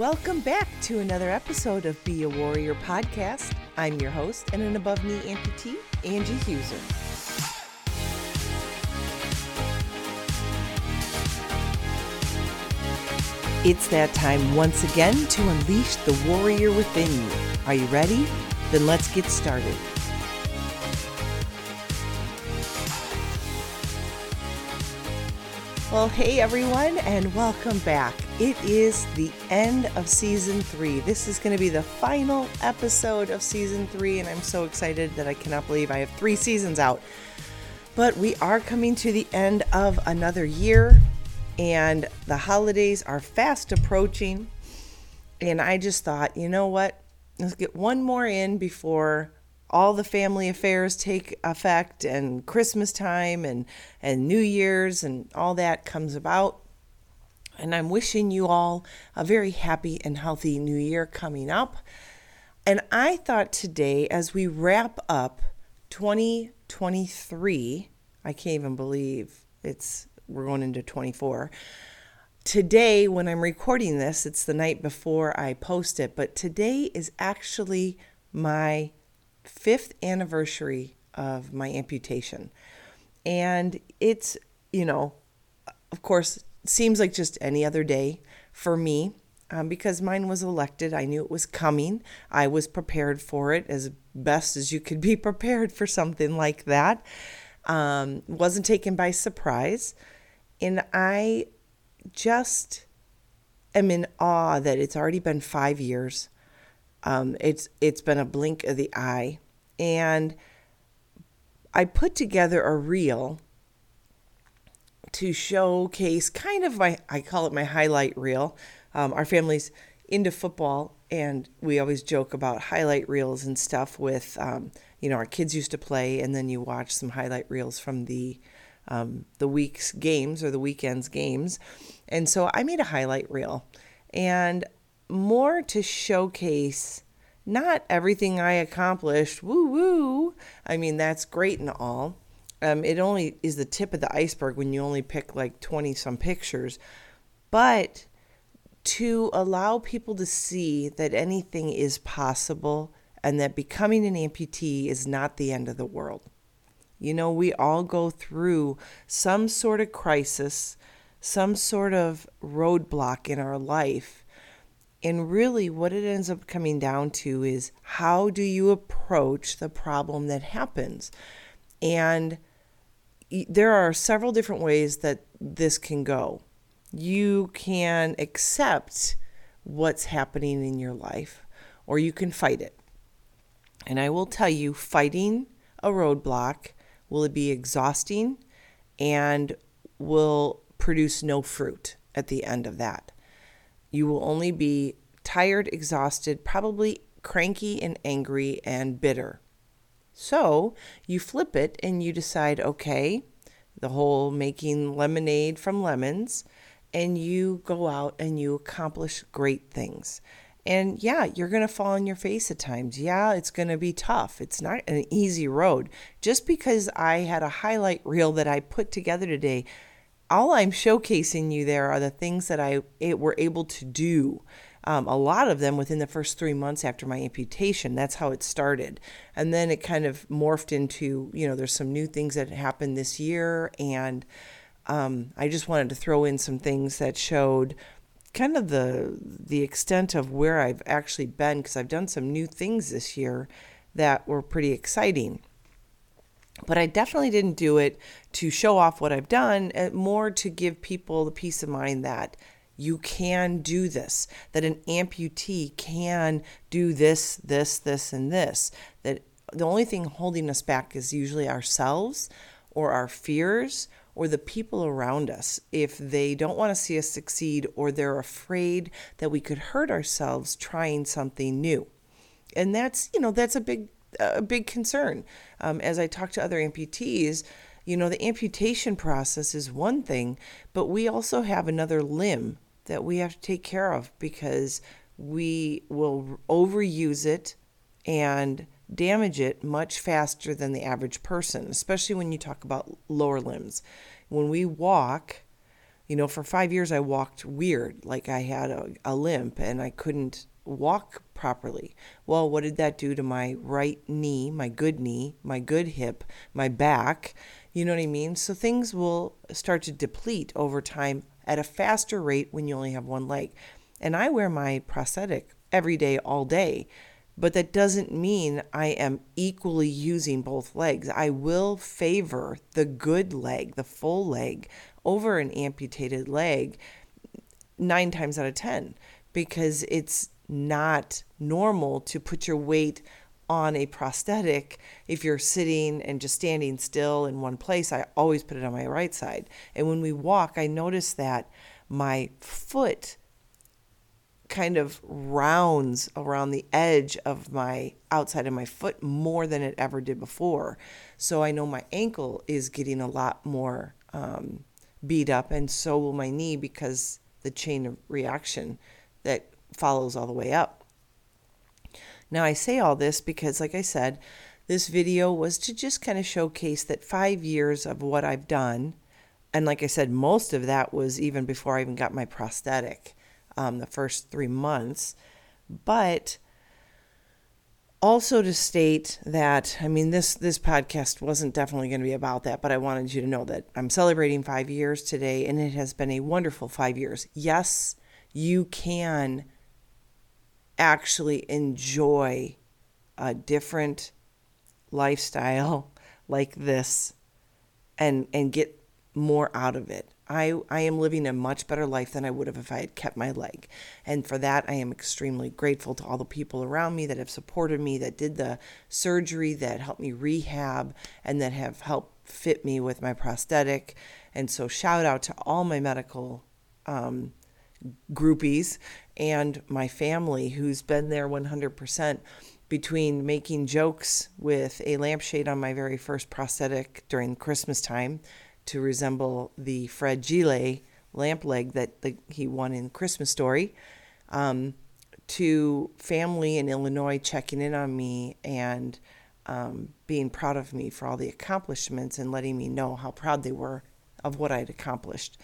Welcome back to another episode of Be a Warrior podcast. I'm your host and an above knee amputee, Angie Huser. It's that time once again to unleash the warrior within you. Are you ready? Then let's get started. Well, hey everyone, and welcome back. It is the end of season three. This is going to be the final episode of season three, and I'm so excited that I cannot believe I have three seasons out. But we are coming to the end of another year, and the holidays are fast approaching. And I just thought, you know what? Let's get one more in before all the family affairs take effect and Christmas time and, and New Year's and all that comes about. And I'm wishing you all a very happy and healthy new year coming up. And I thought today, as we wrap up 2023, I can't even believe it's we're going into 24. Today, when I'm recording this, it's the night before I post it, but today is actually my fifth anniversary of my amputation. And it's, you know, of course, seems like just any other day for me um, because mine was elected. I knew it was coming. I was prepared for it as best as you could be prepared for something like that. Um, wasn't taken by surprise. And I just am in awe that it's already been five years. Um, it's it's been a blink of the eye, and I put together a reel to showcase kind of my I call it my highlight reel. Um, our family's into football, and we always joke about highlight reels and stuff. With um, you know, our kids used to play, and then you watch some highlight reels from the um, the week's games or the weekend's games. And so I made a highlight reel, and more to showcase not everything I accomplished. Woo woo. I mean, that's great and all. Um, it only is the tip of the iceberg when you only pick like 20 some pictures. But to allow people to see that anything is possible and that becoming an amputee is not the end of the world. You know, we all go through some sort of crisis, some sort of roadblock in our life and really, what it ends up coming down to is how do you approach the problem that happens? And there are several different ways that this can go. You can accept what's happening in your life, or you can fight it. And I will tell you, fighting a roadblock will be exhausting and will produce no fruit at the end of that you will only be tired, exhausted, probably cranky and angry and bitter. So you flip it and you decide, okay, the whole making lemonade from lemons, and you go out and you accomplish great things. And yeah, you're going to fall on your face at times. Yeah, it's going to be tough. It's not an easy road. Just because I had a highlight reel that I put together today all I'm showcasing you there are the things that I were able to do. Um, a lot of them within the first three months after my amputation. That's how it started. And then it kind of morphed into, you know, there's some new things that happened this year. And um, I just wanted to throw in some things that showed kind of the the extent of where I've actually been because I've done some new things this year that were pretty exciting. But I definitely didn't do it to show off what I've done, uh, more to give people the peace of mind that you can do this, that an amputee can do this, this, this, and this. That the only thing holding us back is usually ourselves or our fears or the people around us if they don't want to see us succeed or they're afraid that we could hurt ourselves trying something new. And that's, you know, that's a big a big concern. Um, as I talk to other amputees, you know, the amputation process is one thing, but we also have another limb that we have to take care of because we will overuse it and damage it much faster than the average person, especially when you talk about lower limbs. When we walk, You know, for five years I walked weird, like I had a, a limp and I couldn't walk properly. Well, what did that do to my right knee, my good knee, my good hip, my back? You know what I mean? So things will start to deplete over time at a faster rate when you only have one leg. And I wear my prosthetic every day, all day. But that doesn't mean I am equally using both legs. I will favor the good leg, the full leg, over an amputated leg nine times out of 10 because it's not normal to put your weight on a prosthetic if you're sitting and just standing still in one place. I always put it on my right side. And when we walk, I notice that my foot kind of rounds around the edge of my outside of my foot more than it ever did before. So I know my ankle is getting a lot more um, beat up, and so will my knee because the chain of reaction that follows all the way up. Now, I say all this because, like I said, this video was to just kind of showcase that five years of what I've done, and like I said, most of that was even before I even got my prosthetic, um, the first three months. But also to state that I mean this this podcast wasn't definitely going to be about that, but I wanted you to know that I'm celebrating 5 years today and it has been a wonderful 5 years. Yes, you can actually enjoy a different lifestyle like this and and get more out of it. I, I am living a much better life than I would have if I had kept my leg. And for that, I am extremely grateful to all the people around me that have supported me, that did the surgery, that helped me rehab, and that have helped fit me with my prosthetic. And so, shout out to all my medical um, groupies and my family who's been there 100% between making jokes with a lampshade on my very first prosthetic during Christmas time to resemble the Fred Gile lamp leg that the, he won in Christmas Story, um, to family in Illinois checking in on me and um, being proud of me for all the accomplishments and letting me know how proud they were of what I'd accomplished.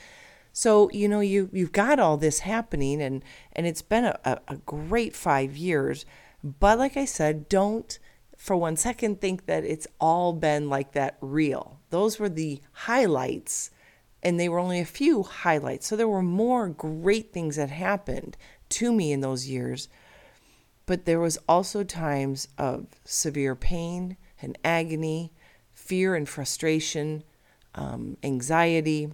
So you know you you've got all this happening and and it's been a, a, a great five years. But like I said, don't for one second think that it's all been like that real. Those were the highlights, and they were only a few highlights. So there were more great things that happened to me in those years. But there was also times of severe pain and agony, fear and frustration, um, anxiety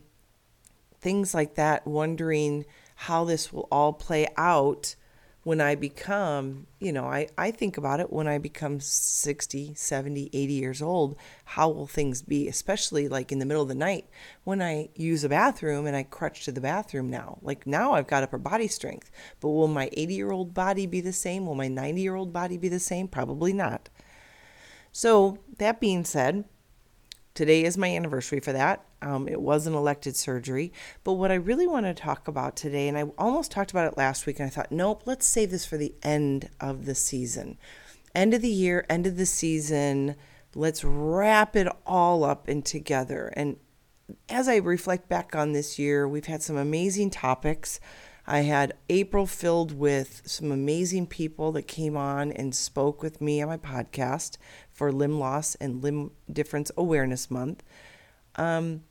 things like that, wondering how this will all play out when I become, you know, I, I think about it when I become 60, 70, 80 years old. How will things be, especially like in the middle of the night when I use a bathroom and I crutch to the bathroom now? Like now I've got upper body strength, but will my 80 year old body be the same? Will my 90 year old body be the same? Probably not. So, that being said, today is my anniversary for that. Um, it was an elected surgery. But what I really want to talk about today, and I almost talked about it last week, and I thought, nope, let's save this for the end of the season. End of the year, end of the season. Let's wrap it all up and together. And as I reflect back on this year, we've had some amazing topics. I had April filled with some amazing people that came on and spoke with me on my podcast for Limb Loss and Limb Difference Awareness Month. Um,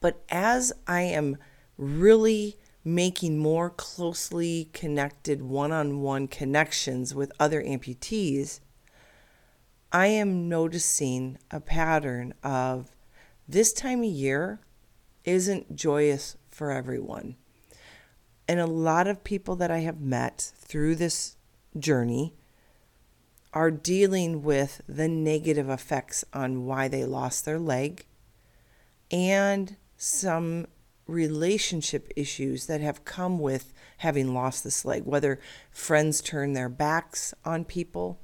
but as I am really making more closely connected one on one connections with other amputees, I am noticing a pattern of this time of year isn't joyous for everyone. And a lot of people that I have met through this journey are dealing with the negative effects on why they lost their leg and some relationship issues that have come with having lost this leg, whether friends turn their backs on people,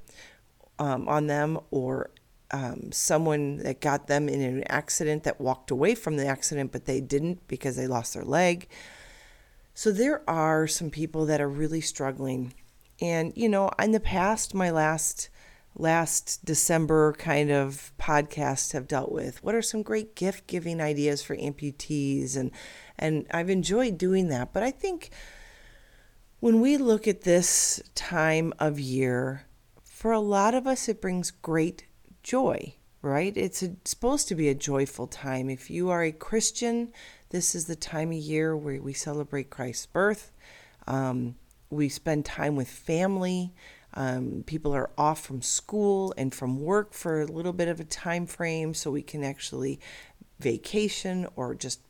um, on them, or um, someone that got them in an accident that walked away from the accident, but they didn't because they lost their leg. So there are some people that are really struggling. And, you know, in the past, my last last December kind of podcasts have dealt with. What are some great gift giving ideas for amputees? And And I've enjoyed doing that. But I think when we look at this time of year, for a lot of us, it brings great joy, right? It's a, supposed to be a joyful time. If you are a Christian, this is the time of year where we celebrate Christ's birth. Um, we spend time with family. Um, people are off from school and from work for a little bit of a time frame, so we can actually vacation or just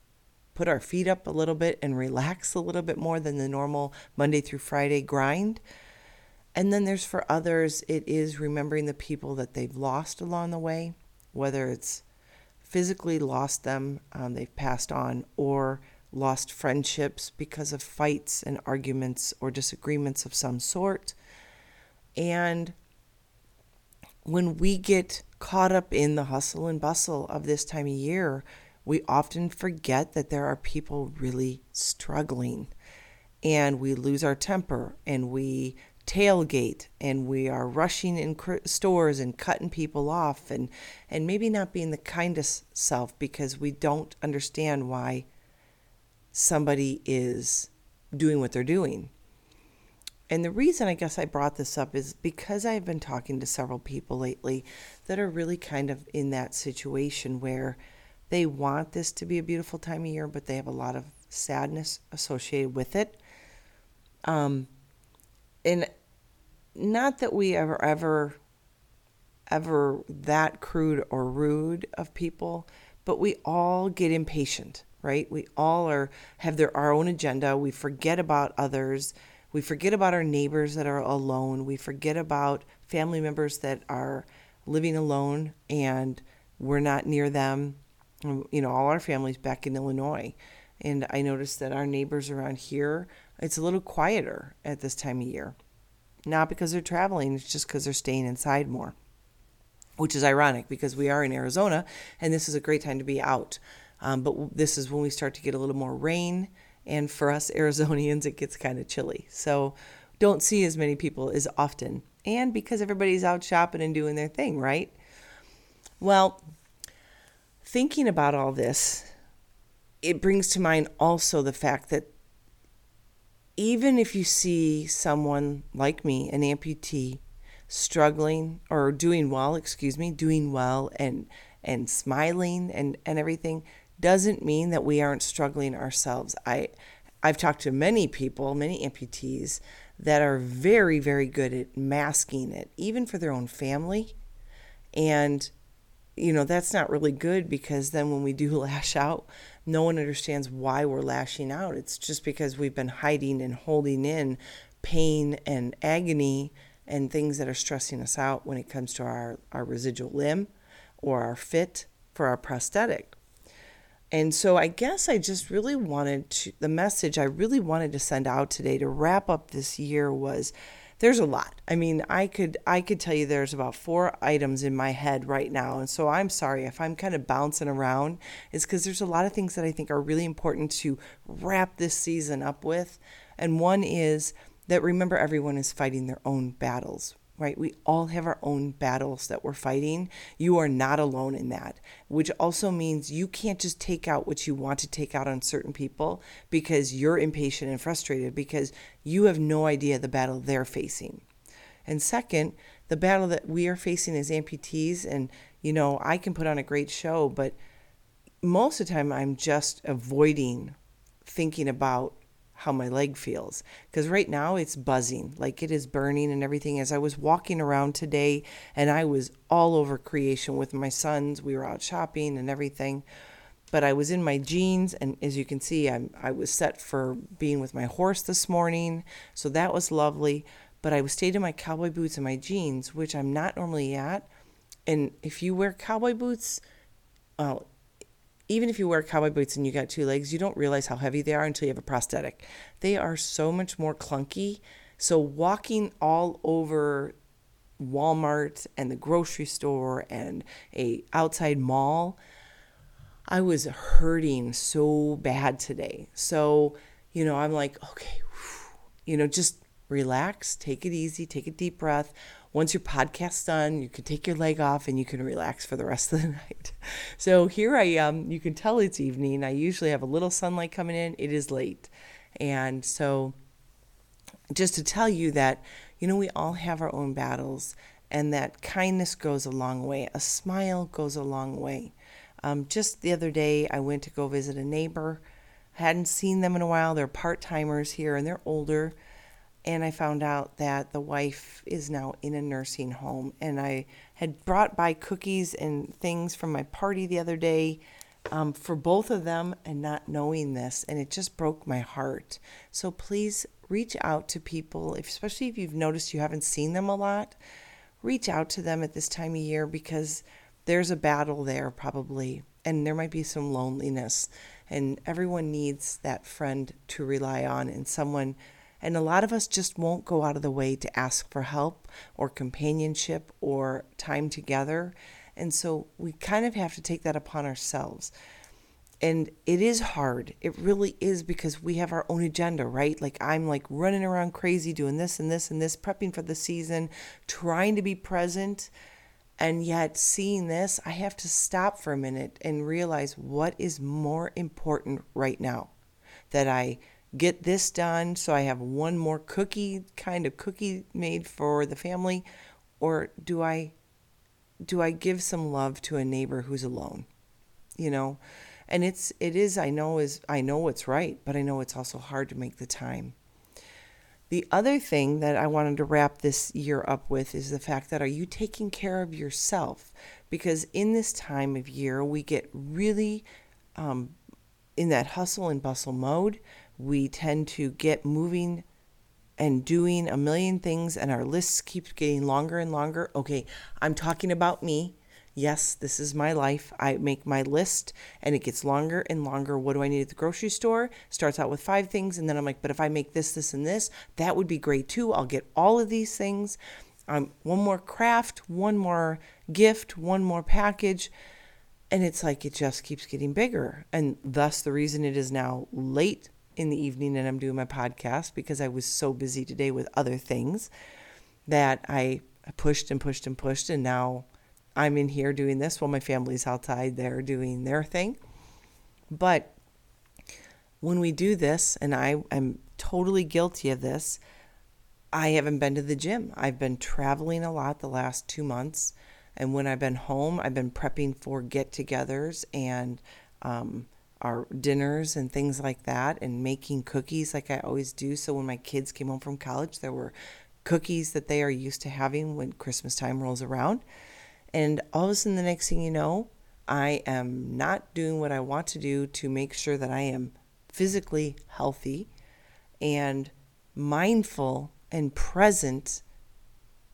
put our feet up a little bit and relax a little bit more than the normal Monday through Friday grind. And then there's for others, it is remembering the people that they've lost along the way, whether it's physically lost them, um, they've passed on, or lost friendships because of fights and arguments or disagreements of some sort. And when we get caught up in the hustle and bustle of this time of year, we often forget that there are people really struggling and we lose our temper and we tailgate and we are rushing in stores and cutting people off and and maybe not being the kindest self because we don't understand why somebody is doing what they're doing. And the reason I guess I brought this up is because I've been talking to several people lately that are really kind of in that situation where they want this to be a beautiful time of year, but they have a lot of sadness associated with it. Um, and not that we ever, ever, ever that crude or rude of people, but we all get impatient, right? We all are have their our own agenda. We forget about others. We forget about our neighbors that are alone. We forget about family members that are living alone and we're not near them um, you know, all our families back in Illinois. And I noticed that our neighbors around here, it's a little quieter at this time of year. Not because they're traveling, it's just because they're staying inside more, which is ironic because we are in Arizona and this is a great time to be out. Um, but this is when we start to get a little more rain. And for us Arizonians, it gets kind of chilly. So don't see as many people as often. And because everybody's out shopping and doing their thing, right? Well, thinking about all this, it brings to mind also the fact that even if you see someone like me, an amputee, struggling or doing well, excuse me, doing well and and smiling and, and everything doesn't mean that we aren't struggling ourselves. I I've talked to many people, many amputees that are very, very good at masking it, even for their own family. And you know, that's not really good because then when we do lash out, no one understands why we're lashing out. It's just because we've been hiding and holding in pain and agony and things that are stressing us out when it comes to our, our residual limb or our fit for our prosthetic. And so I guess I just really wanted to, the message I really wanted to send out today to wrap up this year was there's a lot. I mean, I could I could tell you there's about four items in my head right now, and so I'm sorry if I'm kind of bouncing around. It's because there's a lot of things that I think are really important to wrap this season up with, and one is that remember everyone is fighting their own battles right? We all have our own battles that we're fighting. You are not alone in that, which also means you can't just take out what you want to take out on certain people because you're impatient and frustrated because you have no idea the battle they're facing. And second, the battle that we are facing as amputees, and you know, I can put on a great show, but most of the time I'm just avoiding thinking about how my leg feels. Because right now it's buzzing like it is burning and everything. As i was walking around today and i was all over creation with my sons we were out shopping and everything but i was in my jeans and as you can see I'm, i was set for being with my horse this morning so that was lovely. But i was stayed in my cowboy boots and my jeans which i'm not normally at. And if you wear cowboy boots well even if you wear cowboy boots and you got two legs, you don't realize how heavy they are until you have a prosthetic. They are so much more clunky. So walking all over Walmart and the grocery store and a outside mall, I was hurting so bad today. So, you know, I'm like, okay, you know, just relax, take it easy, take a deep breath. Once your podcast's done, you can take your leg off and you can relax for the rest of the night. So here I am. You can tell it's evening. I usually have a little sunlight coming in. It is late. And so just to tell you that, you know, we all have our own battles and that kindness goes a long way. A smile goes a long way. Um, just the other day, I went to go visit a neighbor. Hadn't seen them in a while. They're part timers here and they're older. And I found out that the wife is now in a nursing home. And I had brought by cookies and things from my party the other day um, for both of them and not knowing this. And it just broke my heart. So please reach out to people, especially if you've noticed you haven't seen them a lot reach out to them at this time of year because there's a battle there probably and there might be some loneliness and everyone needs that friend to rely on and someone and a lot of us just won't go out of the way to ask for help or companionship or time together. And so we kind of have to take that upon ourselves. And it is hard. It really is because we have our own agenda right? Like i'm like running around crazy doing this and this and this prepping for the season trying to be present. And yet seeing this i have to stop for a minute and realize what is more important right now that i get this done so i have one more cookie kind of cookie made for the family or do i do i give some love to a neighbor who's alone you know? And it's it is i know is i know it's right but i know it's also hard to make the time. The other thing that i wanted to wrap this year up with is the fact that are you taking care of yourself? Because in this time of year we get really um, in that hustle and bustle mode we tend to get moving and doing a million things and our lists keep getting longer and longer okay i'm talking about me yes, this is my life. I make my list and it gets longer and longer. What do I need at the grocery store? Starts out with five things. And then I'm like, but if I make this, this, and this, that would be great too. I'll get all of these things. Um, one more craft, one more gift, one more package. And it's like it just keeps getting bigger. And thus the reason it is now late in the evening and I'm doing my podcast because I was so busy today with other things that I pushed and pushed and pushed. And now I'm in here doing this while my family's outside there doing their thing. But when we do this, and I am totally guilty of this, I haven't been to the gym. I've been traveling a lot the last two months. And when I've been home, I've been prepping for get togethers and um, our dinners and things like that, and making cookies like I always do. So when my kids came home from college, there were cookies that they are used to having when Christmas time rolls around. And all of a sudden, the next thing you know, I am not doing what I want to do to make sure that I am physically healthy and mindful and present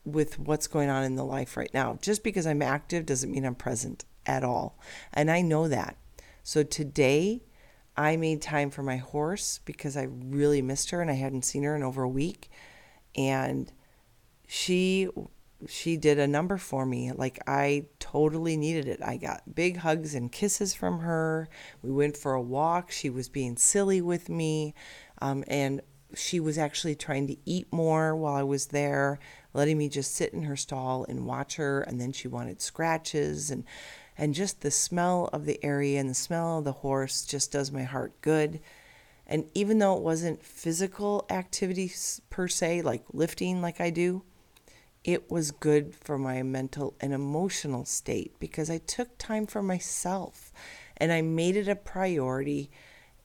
with what's going on in the life right now. Just because I'm active doesn't mean I'm present at all. And I know that. So today, I made time for my horse because I really missed her and I hadn't seen her in over a week. And she she did a number for me. Like I totally needed it. I got big hugs and kisses from her. We went for a walk. She was being silly with me. Um, and she was actually trying to eat more while I was there, letting me just sit in her stall and watch her. And then she wanted scratches and and just the smell of the area and the smell of the horse just does my heart good. And even though it wasn't physical activities per se, like lifting like I do, it was good for my mental and emotional state because I took time for myself and I made it a priority.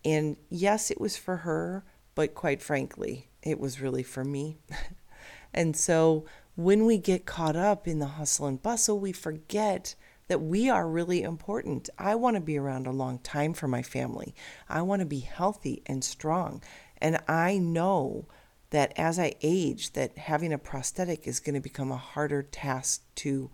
And yes, it was for her, but quite frankly, it was really for me. and so when we get caught up in the hustle and bustle, we forget that we are really important. I want to be around a long time for my family. I want to be healthy and strong. And I know that as I age, that having a prosthetic is going to become a harder task to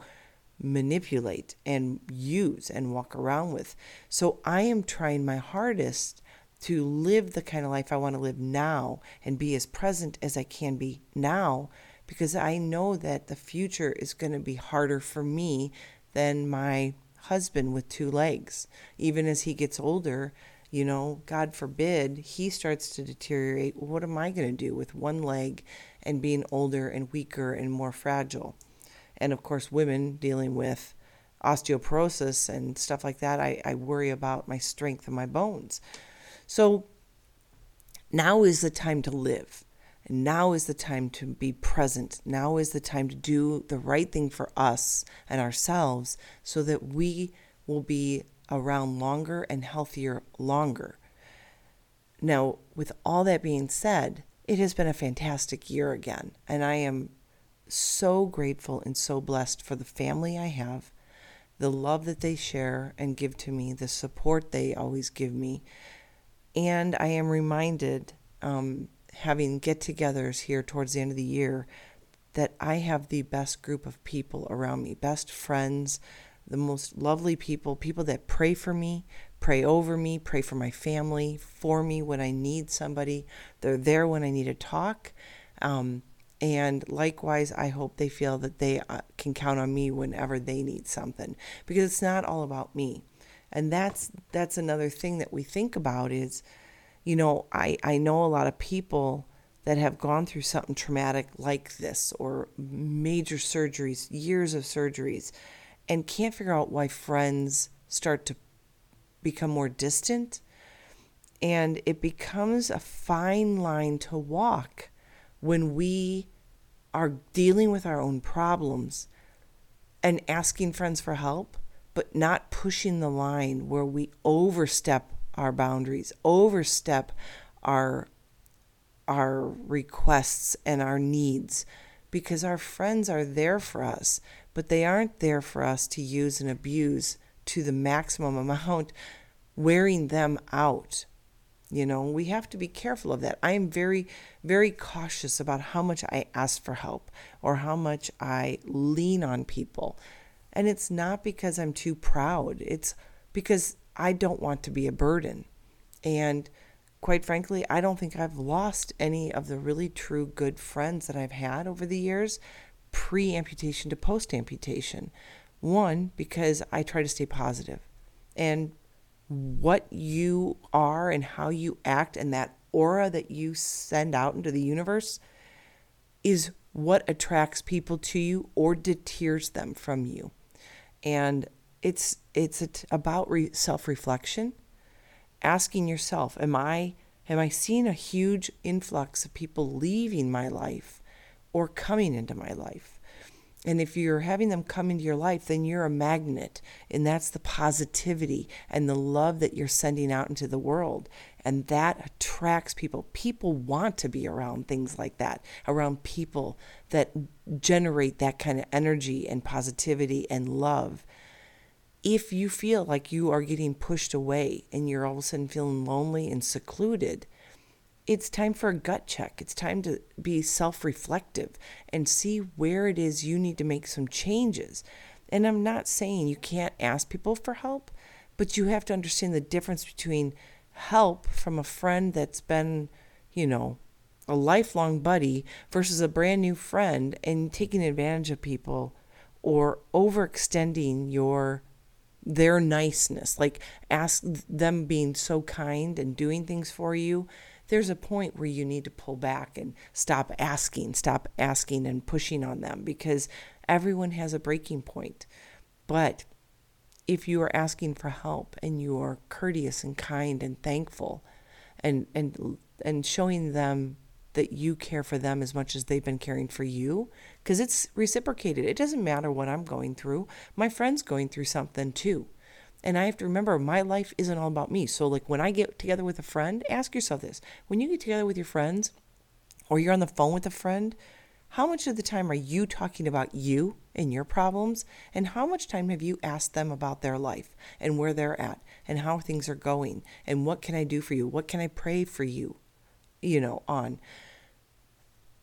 manipulate and use and walk around with. So I am trying my hardest to live the kind of life I want to live now and be as present as I can be now because I know that the future is going to be harder for me than my husband with two legs. Even as he gets older, you know, God forbid, he starts to deteriorate. What am I going to do with one leg and being older and weaker and more fragile? And of course, women dealing with osteoporosis and stuff like that, I, I worry about my strength and my bones. So now is the time to live. Now is the time to be present. Now is the time to do the right thing for us and ourselves so that we will be around longer and healthier longer. Now, with all that being said, it has been a fantastic year again. And I am so grateful and so blessed for the family I have, the love that they share and give to me, the support they always give me. And I am reminded um, having get togethers here towards the end of the year that I have the best group of people around me, best friends, the most lovely people, people that pray for me, pray over me, pray for my family, for me when I need somebody. They're there when I need to talk. Um, and likewise, I hope they feel that they uh, can count on me whenever they need something because it's not all about me. And that's that's another thing that we think about is you know, I, I know a lot of people that have gone through something traumatic like this or major surgeries, years of surgeries, and can't figure out why friends start to become more distant. And it becomes a fine line to walk when we are dealing with our own problems and asking friends for help, but not pushing the line where we overstep our boundaries, overstep our our requests and our needs because our friends are there for us, but they aren't there for us to use and abuse to the maximum amount, wearing them out. You know, we have to be careful of that. I am very, very cautious about how much I ask for help or how much I lean on people. And it's not because I'm too proud, it's because I don't want to be a burden. And quite frankly, I don't think I've lost any of the really true good friends that I've had over the years, pre amputation to post amputation. One, because I try to stay positive. And what you are and how you act and that aura that you send out into the universe is what attracts people to you or deters them from you. And it's it's about re- self-reflection. Asking yourself am i am i seeing a huge influx of people leaving my life or coming into my life? And if you're having them come into your life then you're a magnet and that's the positivity and the love that you're sending out into the world. And that attracts people. People want to be around things like that around people that generate that kind of energy and positivity and love if you feel like you are getting pushed away and you're all of a sudden feeling lonely and secluded, it's time for a gut check. It's time to be self reflective and see where it is you need to make some changes. And I'm not saying you can't ask people for help, but you have to understand the difference between help from a friend that's been, you know, a lifelong buddy versus a brand new friend and taking advantage of people or overextending your their niceness, like ask them being so kind and doing things for you, there's a point where you need to pull back and stop asking, stop asking and pushing on them because everyone has a breaking point. But if you are asking for help and you are courteous and kind and thankful and and and showing them that you care for them as much as they've been caring for you because it's reciprocated. It doesn't matter what I'm going through. My friend's going through something too. And I have to remember my life isn't all about me. So like when I get together with a friend, ask yourself this. When you get together with your friends or you're on the phone with a friend, how much of the time are you talking about you and your problems? And how much time have you asked them about their life and where they're at and how things are going and what can I do for you? What can I pray for you? You know, on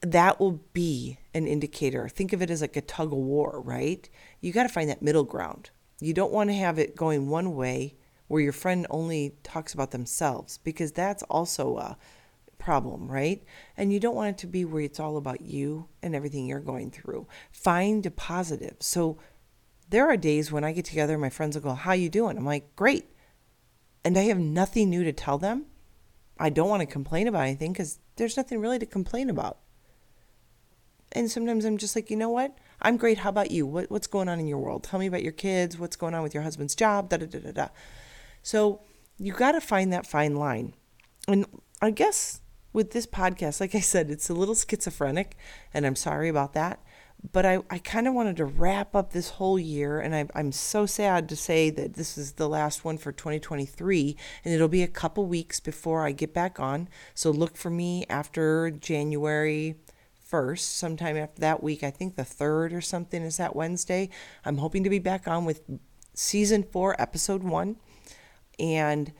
that will be an indicator. Think of it as like a tug of war, right? You got to find that middle ground. You don't want to have it going one way where your friend only talks about themselves because that's also a problem, right? And you don't want it to be where it's all about you and everything you're going through. Find a positive. So there are days when I get together, my friends will go, "How you doing?" I'm like, "Great," and I have nothing new to tell them. I don't want to complain about anything because there's nothing really to complain about. And sometimes I'm just like, you know what? I'm great. How about you? What, what's going on in your world? Tell me about your kids. What's going on with your husband's job? Da da da da da. So you got to find that fine line. And I guess with this podcast, like I said, it's a little schizophrenic, and I'm sorry about that. But I, I kind of wanted to wrap up this whole year, and I, I'm so sad to say that this is the last one for 2023, and it'll be a couple weeks before I get back on. So look for me after January 1st, sometime after that week. I think the 3rd or something is that Wednesday. I'm hoping to be back on with season four, episode one. And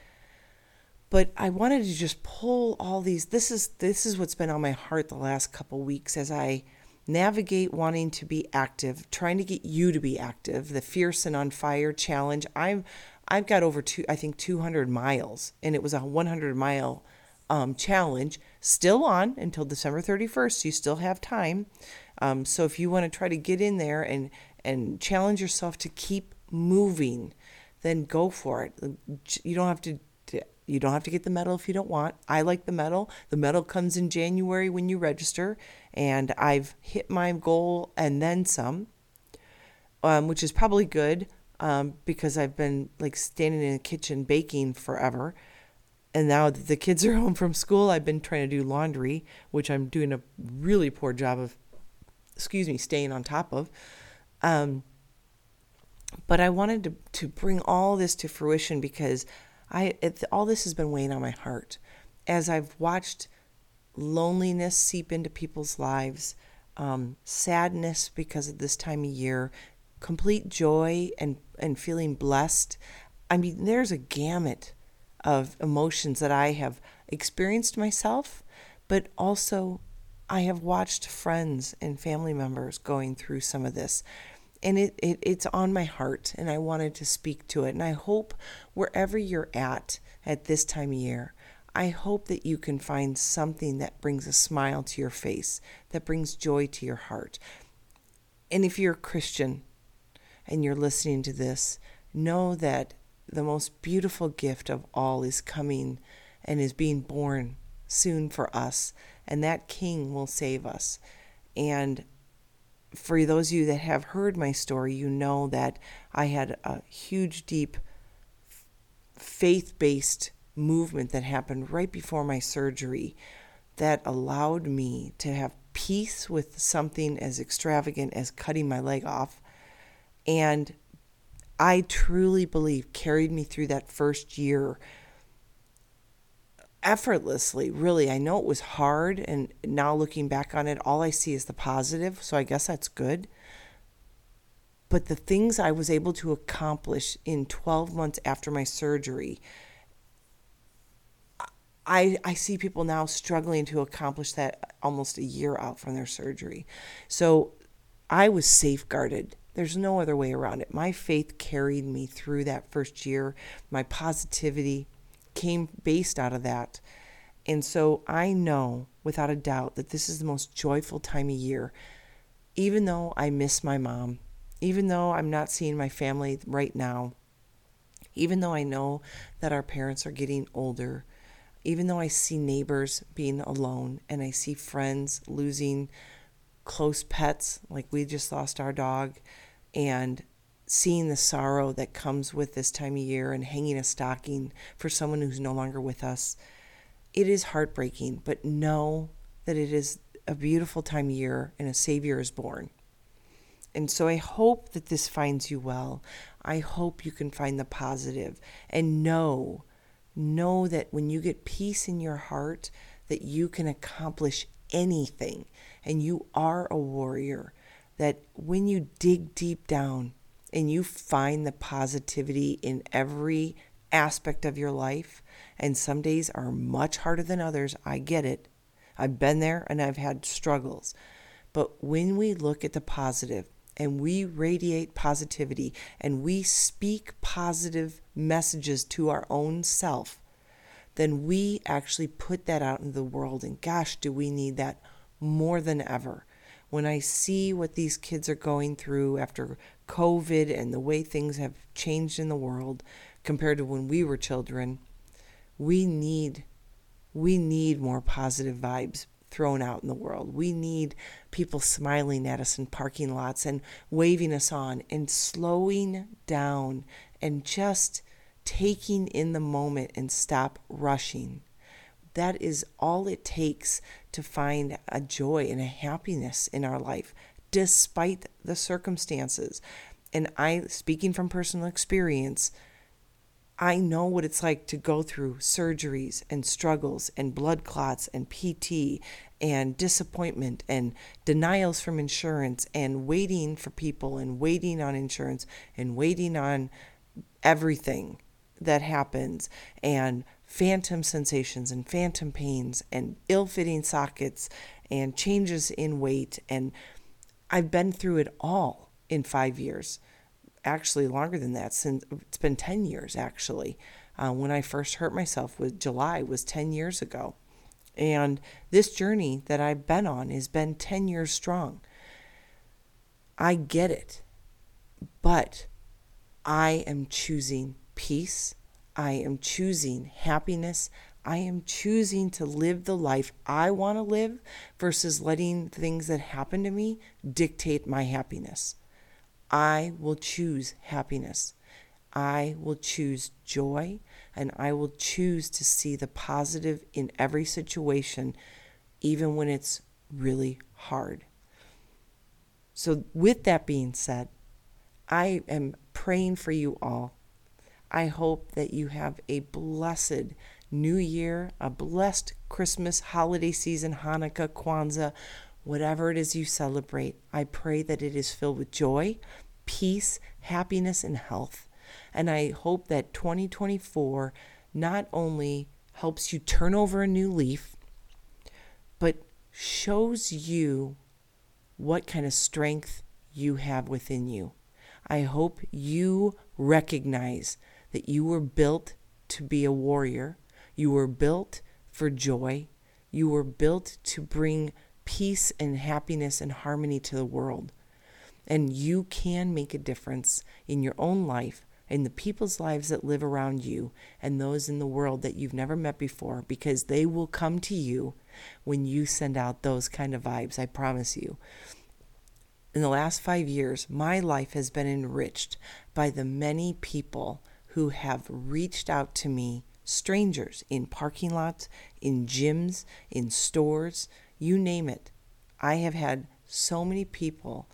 but I wanted to just pull all these this is this is what's been on my heart the last couple weeks as I navigate wanting to be active, trying to get you to be active, the fierce and on fire challenge. I'm I've got over two I think 200 miles and it was a 100 mile um, challenge still on until December 31st. So you still have time. Um, so if you want to try to get in there and and challenge yourself to keep moving, then go for it. You don't have to you don't have to get the medal if you don't want. I like the medal. The medal comes in January when you register, and I've hit my goal and then some, um, which is probably good um, because I've been like standing in the kitchen baking forever. And now that the kids are home from school, I've been trying to do laundry, which I'm doing a really poor job of, excuse me, staying on top of. Um, but I wanted to, to bring all this to fruition because I it, all this has been weighing on my heart as I've watched loneliness seep into people's lives, um, sadness because of this time of year, complete joy and and feeling blessed. I mean, there's a gamut of emotions that I have experienced myself, but also I have watched friends and family members going through some of this and it, it it's on my heart and I wanted to speak to it. And I hope wherever you're at at this time of year, I hope that you can find something that brings a smile to your face, that brings joy to your heart. And if you're a Christian and you're listening to this, know that the most beautiful gift of all is coming and is being born soon for us, and that King will save us. And for those of you that have heard my story, you know that I had a huge, deep, faith based movement that happened right before my surgery that allowed me to have peace with something as extravagant as cutting my leg off. And I truly believe carried me through that first year effortlessly, really. I know it was hard, and now looking back on it, all I see is the positive, so I guess that's good. But the things I was able to accomplish in 12 months after my surgery, I, I see people now struggling to accomplish that almost a year out from their surgery. So I was safeguarded. There's no other way around it. My faith carried me through that first year, my positivity came based out of that. And so I know without a doubt that this is the most joyful time of year. Even though I miss my mom, even though I'm not seeing my family right now, even though I know that our parents are getting older, even though I see neighbors being alone and I see friends losing close pets, like we just lost our dog, and seeing the sorrow that comes with this time of year and hanging a stocking for someone who's no longer with us, it is heartbreaking, but know that it is a beautiful time of year and a Savior is born. And so I hope that this finds you well. I hope you can find the positive and know, know that when you get peace in your heart, that you can accomplish anything and you are a warrior. That when you dig deep down, and you find the positivity in every aspect of your life, and some days are much harder than others, I get it. I've been there and I've had struggles. But when we look at the positive and we radiate positivity and we speak positive messages to our own self, then we actually put that out into the world. And gosh, do we need that more than ever. When I see what these kids are going through after COVID and the way things have changed in the world compared to when we were children, we need we need more positive vibes thrown out in the world. We need people smiling at us in parking lots and waving us on and slowing down and just taking in the moment and stop rushing. That is all it takes to find a joy and a happiness in our life, despite the circumstances. And I, speaking from personal experience, I know what it's like to go through surgeries and struggles and blood clots and PT and disappointment and denials from insurance and waiting for people and waiting on insurance and waiting on everything that happens and phantom sensations and phantom pains and ill fitting sockets and changes in weight. And I've been through it all in five years actually longer than that since it's been 10 years actually. Uh, when i first hurt myself with july was 10 years ago. And this journey that i've been on has been 10 years strong. I get it but i am choosing peace i am choosing happiness I am choosing to live the life I want to live versus letting things that happen to me dictate my happiness. I will choose happiness. I will choose joy and I will choose to see the positive in every situation, even when it's really hard. So, with that being said, I am praying for you all. I hope that you have a blessed new year, a blessed Christmas, holiday season, Hanukkah, Kwanzaa, whatever it is you celebrate. I pray that it is filled with joy, peace, happiness, and health. And I hope that 2024 not only helps you turn over a new leaf, but shows you what kind of strength you have within you. I hope you recognize that you were built to be a warrior. You were built for joy. You were built to bring peace and happiness and harmony to the world. And you can make a difference in your own life, in the people's lives that live around you, and those in the world that you've never met before, because they will come to you when you send out those kind of vibes. I promise you. In the last five years, my life has been enriched by the many people who have reached out to me strangers in parking lots, in gyms, in stores, you name it. I have had so many people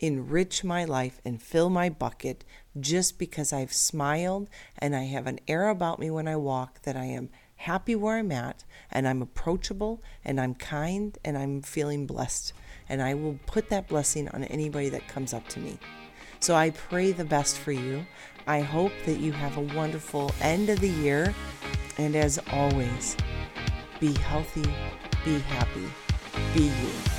enrich my life and fill my bucket just because I've smiled and I have an air about me when I walk that I am happy where I'm at and I'm approachable and I'm kind and I'm feeling blessed. And I will put that blessing on anybody that comes up to me. So I pray the best for you. I hope that you have a wonderful end of the year. And as always, be healthy, be happy, be you.